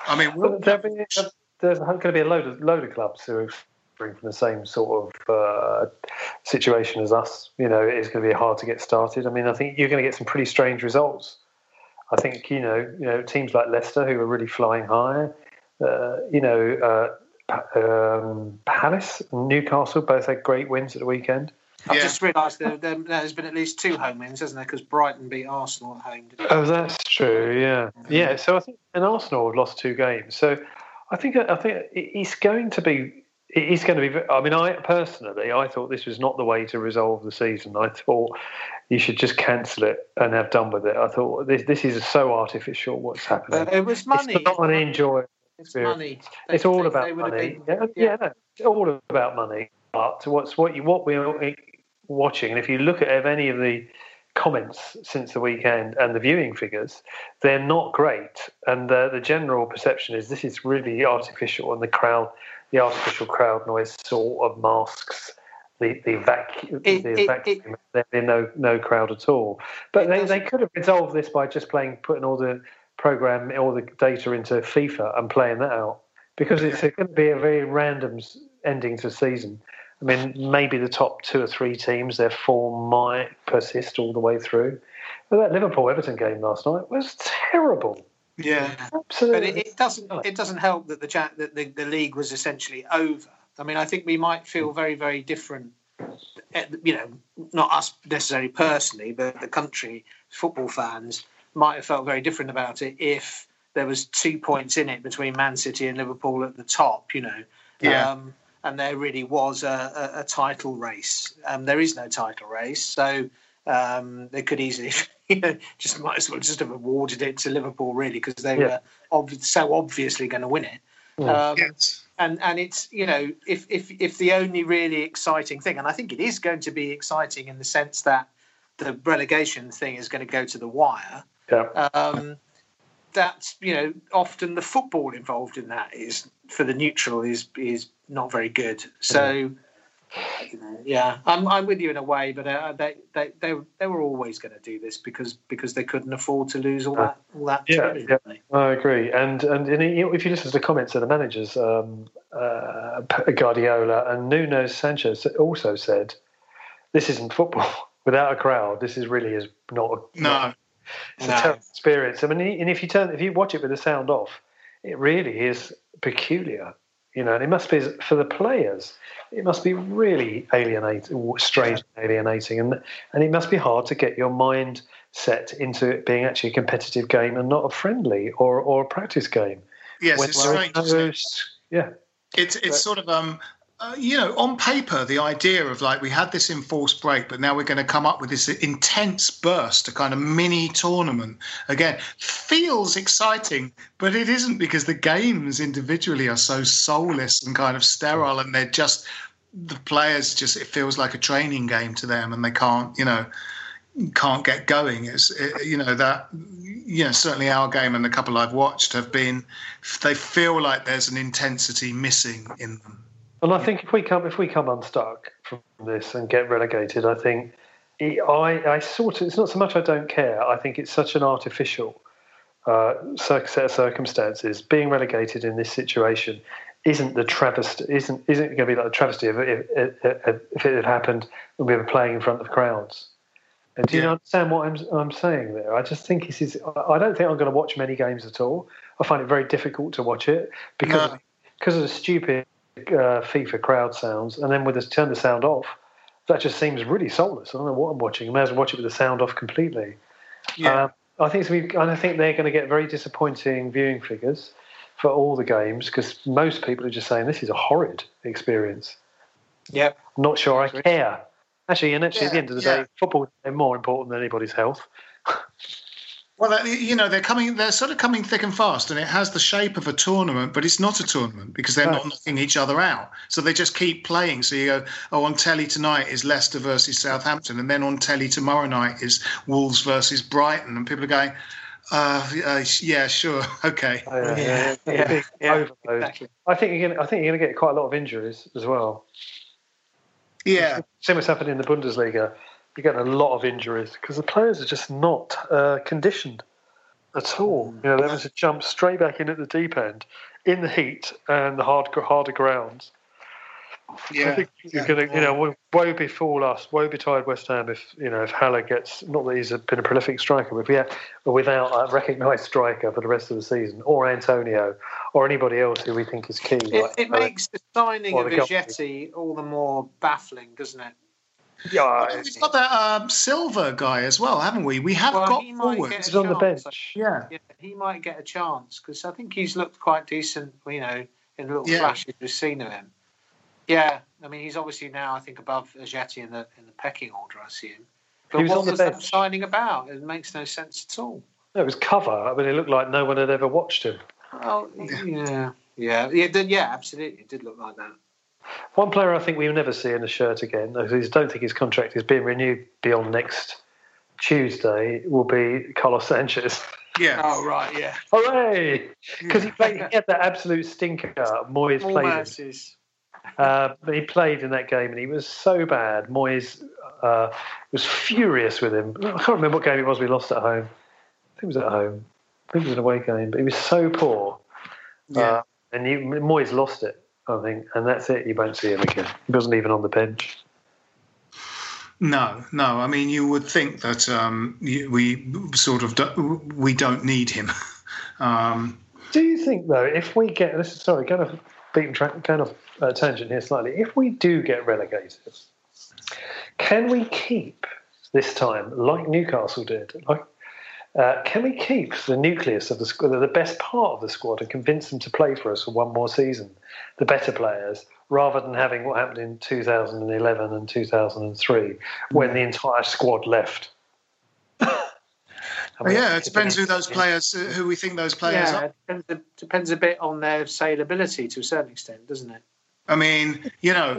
I mean, Well, there'll be, there's going to be a load of load of clubs who are suffering from the same sort of uh, situation as us. You know, it's going to be hard to get started. I mean, I think you're going to get some pretty strange results. I think you know, you know, teams like Leicester who are really flying high. Uh, you know, uh, um, Palace, and Newcastle both had great wins at the weekend. I've just realised there, there, there's been at least two home wins, hasn't there? Because Brighton beat Arsenal at home. Didn't Oh, that's true. Yeah, yeah. So I think, and Arsenal have lost two games. So I think, I think it's going to be. It's going to be. I mean, I personally, I thought this was not the way to resolve the season. I thought you should just cancel it and have done with it. I thought this this is so artificial. What's happening? But it was money. It's not an enjoyable It's experience. money. It's all they- about they money. been- yeah, yeah, no, it's all about money. But what's what you what we're watching, and if you look at any of the comments since the weekend and the viewing figures, they're not great. And uh, the general perception is this is really artificial, and the crowd, the artificial crowd noise sort of masks the the vacuum. It- the it- vacuum. There'd no no crowd at all. But they, they could have resolved this by just playing, putting all the program, all the data into FIFA and playing that out because it's going to be a very random ending to season. I mean, maybe the top two or three teams, their form might persist all the way through. But that Liverpool Everton game last night was terrible. Yeah, absolutely. But it, it doesn't. It doesn't help that the, cha- that the the league was essentially over. I mean, I think we might feel very, very different. eh, You know, not us necessarily personally, but the country football fans might have felt very different about it if there was two points in it between Man City and Liverpool at the top. You know, Yeah. um, and there really was a, a, a title race. Um, there is no title race, so um, they could easily, you know, just might as well just have awarded it to Liverpool, really, because they Yeah. were ob- so obviously going to win it. Mm. Um, Yes. and and it's you know if if if the only really exciting thing, and I think it is going to be exciting in the sense that the relegation thing is going to go to the wire. Yeah. Um, that's you know often the football involved in that is for the neutral is is not very good. So. You know, yeah, I'm I'm with you in a way, but uh, they, they they they were always going to do this because because they couldn't afford to lose all that all that. Yeah, territory. yeah, I agree. And and in, if you listen to the comments of the managers, um, uh, Guardiola and Nuno Sanchez also said, "This isn't football without a crowd. This is really is not a, No. it's No. a terrible experience. I mean, and if you turn if you watch it with the sound off, it really is peculiar. You know, and it must be for the players. It must be really alienating, strange, and alienating, and and it must be hard to get your mind set into it being actually a competitive game and not a friendly or or a practice game. Yes, When it's strange. no- yeah. It's it's sort of um, uh, you know, on paper, the idea of like we had this enforced break, but now we're going to come up with this intense burst, a kind of mini tournament again, feels exciting, but it isn't because the games individually are so soulless and kind of sterile, and they're just the players just it feels like a training game to them, and they can't, you know. Can't get going. It's it, you know that you know certainly our game and the couple I've watched have been. They feel like there's an intensity missing in them. And I think if we come if we come unstuck from this and get relegated, I think it, I I sort of it's not so much I don't care. I think it's such an artificial uh, set of circumstances. Being relegated in this situation isn't the travesty isn't isn't going to be like the travesty if, if, if, if it had happened when we were playing in front of crowds. And do you Yeah. understand what I'm I'm saying there? I just think this is. I don't think I'm going to watch many games at all. I find it very difficult to watch it because No. because of the stupid uh, FIFA crowd sounds, and then with us turn the sound off, that just seems really soulless. I don't know what I'm watching. I may as well watch it with the sound off completely. Yeah. Um, I think it's and I think they're going to get very disappointing viewing figures for all the games because most people are just saying this is a horrid experience. Yep. I'm not sure I care. Actually, and actually, at the end of the yeah. day, football is more important than anybody's health. Well, you know, they're coming. They're sort of coming thick and fast, and it has the shape of a tournament, but it's not a tournament because they're not knocking each other out. So they just keep playing. So you go, oh, on telly tonight is Leicester versus Southampton, and then on telly tomorrow night is Wolves versus Brighton, and people are going, uh, uh, yeah, sure, okay. Uh, yeah, Yeah, yeah, yeah, yeah, exactly. I think you're going. to I think you're going to get quite a lot of injuries as well. Yeah, Same as happened in the Bundesliga. You're getting a lot of injuries because the players are just not uh, conditioned at all. You know, they're having to jump straight back in at the deep end in the heat and the hard, harder grounds. I yeah. think you're going to, you know, wo- woe befall us, woe betide West Ham if you know if Haller gets not that he's been a prolific striker, but we without a recognised striker for the rest of the season, or Antonio, or anybody else who we think is key. It, like it makes the signing of. Ajeti all the more baffling, doesn't it? Yeah, We've got that um, Silva guy as well, haven't we? We have Well, got he forwards. he's on the bench. Yeah. Yeah, he might get a chance because I think he's looked quite decent, you know, in the little Yeah. flashes we've seen of him. Yeah, I mean, he's obviously now, I think, above Ajeti in the in the pecking order. I see him. But He was what on the was that bench. signing about? It makes no sense at all. No, it was cover. I mean, it looked like no one had ever watched him. Well, yeah, yeah, yeah, did- yeah, absolutely, it did look like that. One player I think we'll never see in a shirt again, though, 'cause I don't think his contract is being renewed beyond next Tuesday, will be Carlos Sanchez. Yeah. Oh right, yeah. Hooray! Because he played, he had that absolute stinker. Moyes All played him. mercies. Uh, but he played in that game and he was so bad. Moyes uh, was furious with him. I can't remember what game it was we lost at home. I think it was at home. I think it was an away game, but he was so poor. Yeah. Uh, and you, Moyes lost it, I think, and that's it. You won't see him again. He wasn't even on the bench. No, no. I mean, you would think that um, we sort of do, we don't need him. Um, Do you think though, if we get this is sorry, kind of beaten track, kind of uh, tangent here slightly. If we do get relegated, can we keep this time like Newcastle did? Like, uh, can we keep the nucleus of the squad, the best part of the squad, and convince them to play for us for one more season, the better players, rather than having what happened in 2011 and 2003 when the entire squad left? I mean, yeah, it depends who those players, who we think those players Yeah, are. it depends, it depends a bit on their saleability to a certain extent, doesn't it? I mean, you know,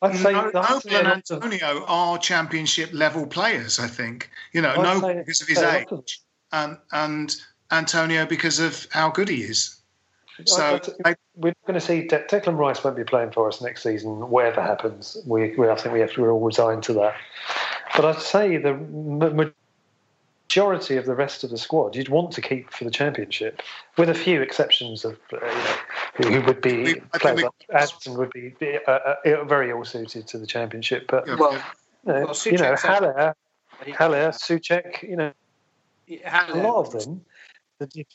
I'd say No- Noble and lot of- Antonio are championship level players. I think you know, I'd no say- because of his age, of- and and Antonio because of how good he is. So I, we're going to see De- Declan Rice won't be playing for us next season, whatever happens. We, we I think we have to we're all resigned to that. But I'd say the majority of the rest of the squad you'd want to keep for the championship, with a few exceptions of uh, you know, who, who would be We- I players think like Addison would be uh, uh, very ill suited to the championship. But Well, you know, well, you know Haller, Haller, Soucek, you know, a lot of them, the,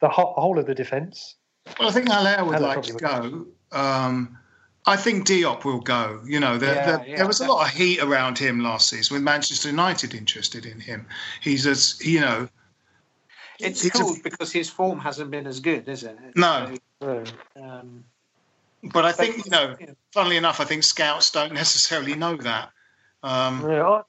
the whole, whole of the defence. Well, I think Haller would Haller like to go. Um, I think Diop will go. You know, there, Yeah, there, yeah, there was a lot of heat around him last season with Manchester United interested in him. He's as you know, It's He's a- cool because his form hasn't been as good, is it? No. No. Um, but I think you know, funnily enough, I think scouts don't necessarily know that. Um, Yeah,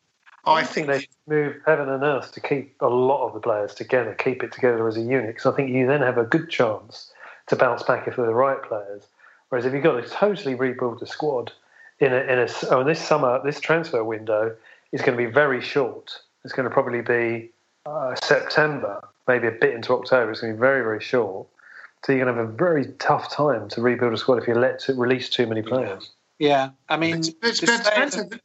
I, I, I think think they move heaven and earth to keep a lot of the players together, keep it together as a unit. Because I think you then have a good chance to bounce back if they're the right players. Whereas if you've got to totally rebuild the squad in a, in a oh, this summer, this transfer window is going to be very short. It's going to probably be uh, September, maybe a bit into October. It's going to be very very short. So you're going to have a very tough time to rebuild a squad if you let to release too many players. yeah, I mean, it's, it's, the, it's sale better. of,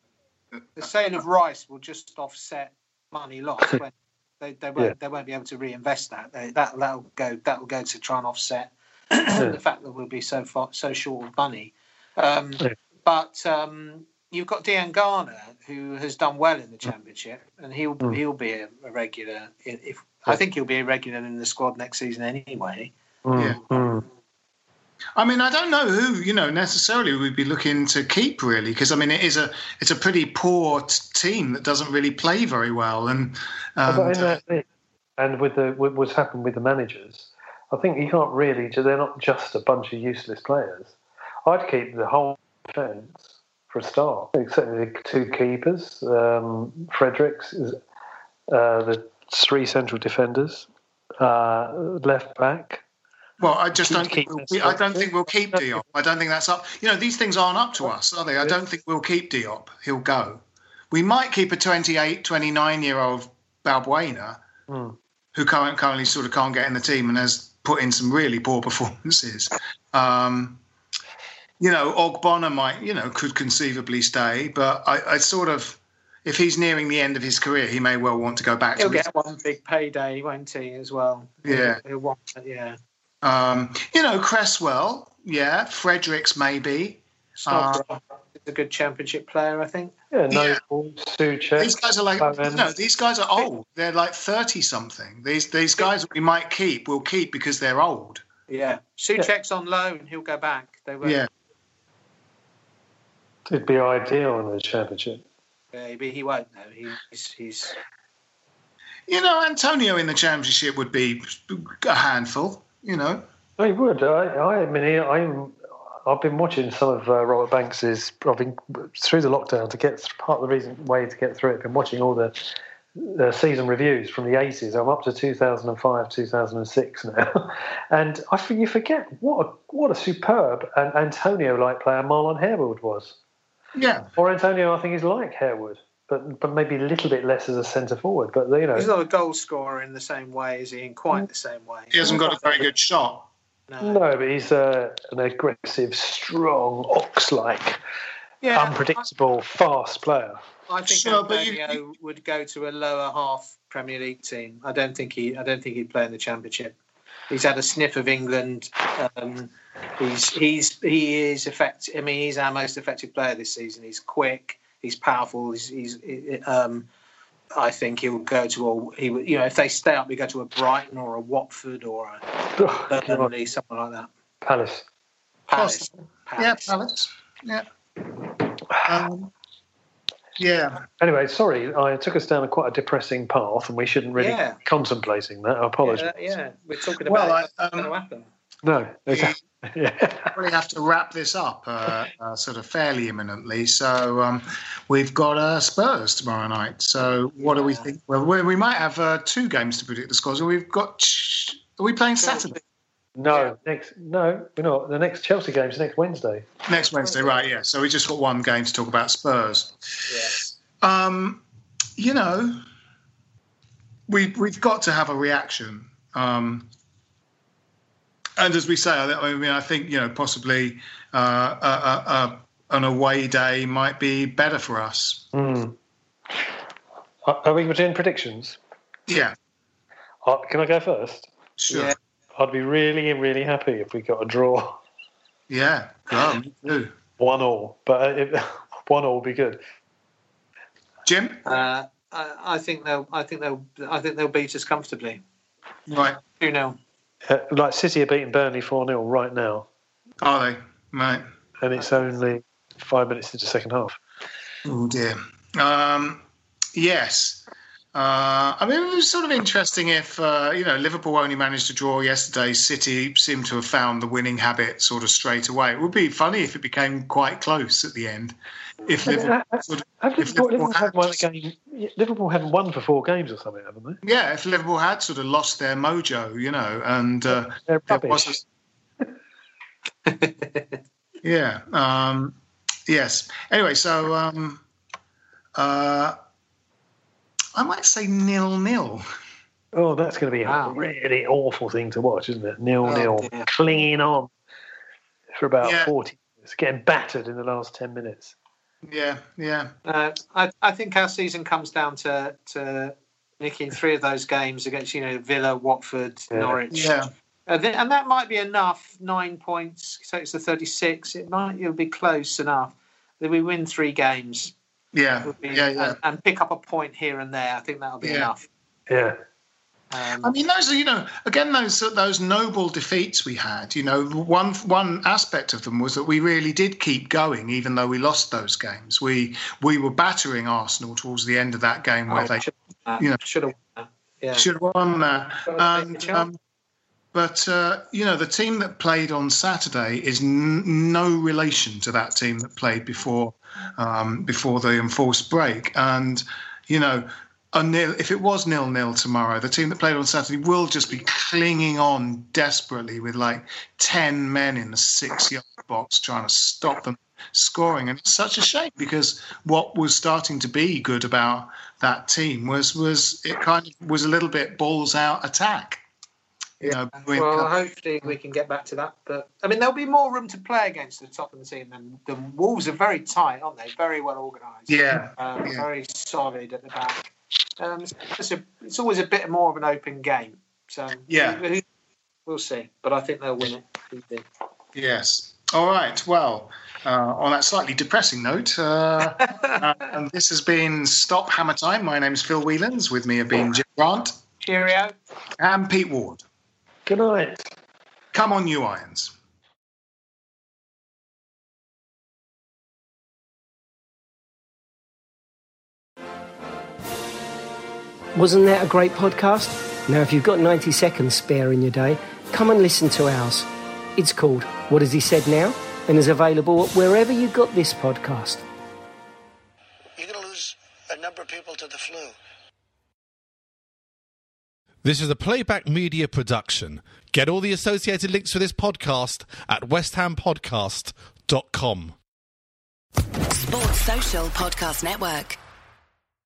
the sale of Rice will just offset money lost. when they, they won't Yeah. they won't be able to reinvest that. They, that that'll go that'll go to try and offset the fact that we'll be so far, so short of money. Um, Yeah. But um, you've got Diangana, who has done well in the championship, and he'll Mm. he'll be a, a regular. If, if I think he'll be a regular in the squad next season anyway. Yeah. Mm. I mean, I don't know who you know necessarily we'd be looking to keep really, because I mean, it is a it's a pretty poor t- team that doesn't really play very well, and, But and in that and with the with what's happened with the managers, I think you can't really. They're not just a bunch of useless players. I'd keep the whole defence for a start. Certainly the two keepers, um, Fredericks, is, uh, the three central defenders, uh, left back. Well, I just don't. Think we'll, I don't think we'll keep Diop. I don't think that's up. You know, these things aren't up to us, are they? I don't think we'll keep Diop. He'll go. We might keep a 28, 29 year old Balbuena, Hmm. who current, currently sort of can't get in the team and has put in some really poor performances. Um, you know, Ogbonna might, you know, could conceivably stay, but I, I sort of, if he's nearing the end of his career, he may well want to go back He'll to. get one big payday, won't he, as well? Yeah. He'll, he'll want, yeah. Um, you know, Cresswell, yeah, Fredericks maybe. Snodgrass is a good championship player, I think. Yeah, no, Yeah. Soucek. These guys are like Bowen. no, these guys are old. They're like thirty something. These these guys we might keep, we'll keep because they're old. Yeah. Soucek's on loan. He'll go back. They won't. Yeah. It'd be ideal in the championship. Maybe he won't though. He's he's You know, Antonio in the championship would be a handful. You know. I would. I, I mean, I'm. I've been watching some of uh, Robert Banks's. I've been through the lockdown to get part of the reason way to get through it. I've been watching all the uh, season reviews from the 80s. I'm up to 2005, 2006 now, and I for- you forget what a, what a superb and Antonio-like player Marlon Harewood was. Yeah. Or Antonio, I think is like Harewood, but but maybe a little bit less as a centre forward. But you know, he's not a goal scorer in the same way, is he? In quite the same way. He hasn't got a very good shot. No. no, but he's uh, an aggressive, strong, ox-like. Yeah, unpredictable, fast player. I think Sure, but you- Antonio would go to a lower half Premier League team. I don't think he. I don't think he'd play in the Championship. He's had a sniff of England. Um, he's he's he is effective. I mean, he's our most effective player this season. He's quick. He's powerful. He's, he's um, I think he'll go to a. He would, you know, if they stay up, we go to a Brighton or a Watford or a Oh, Burnley, something like that. Palace. Palace. Yeah, Palace. Palace. Yeah. Um, yeah. Anyway, sorry, I took us down a quite a depressing path, and we shouldn't really Yeah. contemplating that. I apologise. Yeah, yeah, we're talking Well, about I, what's um, going to happen. No, exactly. yeah. probably have to wrap this up uh, uh, sort of fairly imminently. So um, we've got uh, Spurs tomorrow night. So what do we think? Well, we, we might have uh, two games to predict the scores. We've got. Are we playing Saturday? No, next no, we're not. The next Chelsea game game's next Wednesday. Next Wednesday, right? Yeah. So we just got one game to talk about Spurs. Yeah. Um, you know, we we've got to have a reaction. Um, and as we say, I mean, I think you know possibly uh, a, a, a, an away day might be better for us. Mm. Are we doing predictions? Yeah. Uh, can I go first? Sure. Yeah. I'd be really, really happy if we got a draw. Yeah, oh, me too. One all, but it, one all would be good. Jim, uh, I, I, think they'll. I think they'll. I think they'll beat us comfortably. Right, two 0 uh, Like City are beating Burnley four 0 right now. Are they? Right. And it's only five minutes into the second half. Oh dear. Um, yes. Uh, I mean, it was sort of interesting if, uh, you know, Liverpool only managed to draw yesterday. City seemed to have found the winning habit sort of straight away. It would be funny if it became quite close at the end. If Liverpool, sort of, if Liverpool, Liverpool had won a game, Liverpool haven't won for four games or something, haven't they? Yeah, if Liverpool had sort of lost their mojo, you know, and uh, rubbish. yeah. Um, yes. Anyway, so um, uh, I might say nil nil. Oh, that's going to be wow. a really awful thing to watch, isn't it? Nil oh, nil, dear. clinging on for about yeah. forty minutes, getting battered in the last ten minutes. Yeah, yeah. Uh, I, I think our season comes down to to nicking three of those games against you know Villa, Watford, yeah. Norwich. Yeah. Uh, and that might be enough. Nine points takes the thirty-six. It might it'll be close enough that we win three games. Yeah, be, yeah, yeah. And, and, pick up a point here and there. I think that'll be yeah. enough. Yeah. Um, I mean, those are you know again those those noble defeats we had. You know, one one aspect of them was that we really did keep going, even though we lost those games. We we were battering Arsenal towards the end of that game where oh, they, you know, should have yeah. should have won that. And, um, but uh, you know, the team that played on Saturday is n- no relation to that team that played before um, before the enforced break. And you know, nil, if it was nil nil tomorrow, the team that played on Saturday will just be clinging on desperately with like ten men in the six yard box trying to stop them scoring. And it's such a shame because what was starting to be good about that team was was it kind of was a little bit balls out attack. You know, well, hopefully we can get back to that. But I mean, there'll be more room to play against the top of the team. And the Wolves are very tight, aren't they? Very well organised. Yeah, um, yeah. Very solid at the back. Um, it's, a, it's, always a bit more of an open game. So yeah, we, will see. But I think they'll win it. Yes. All right. Well, uh, on that slightly depressing note, uh, uh, and this has been Stop Hammer Time. My name's Phil Whelans. With me have been Jim Grant. Cheerio. And Pete Ward. Good night. Come on, you irons. Wasn't that a great podcast? Now, if you've got 90 seconds spare in your day, come and listen to ours. It's called What Has He Said Now? and is available wherever you got this podcast. You're going to lose a number of people to the flu. This is a playback media production. Get all the associated links for this podcast at westhampodcast.com. Sports Social Podcast Network.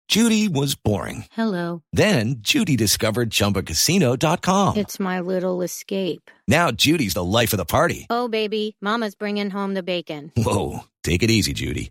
Judy was boring. Hello. Then Judy discovered chumbacasino.com. It's my little escape. Now Judy's the life of the party. Oh, baby, Mama's bringing home the bacon. Whoa. Take it easy, Judy.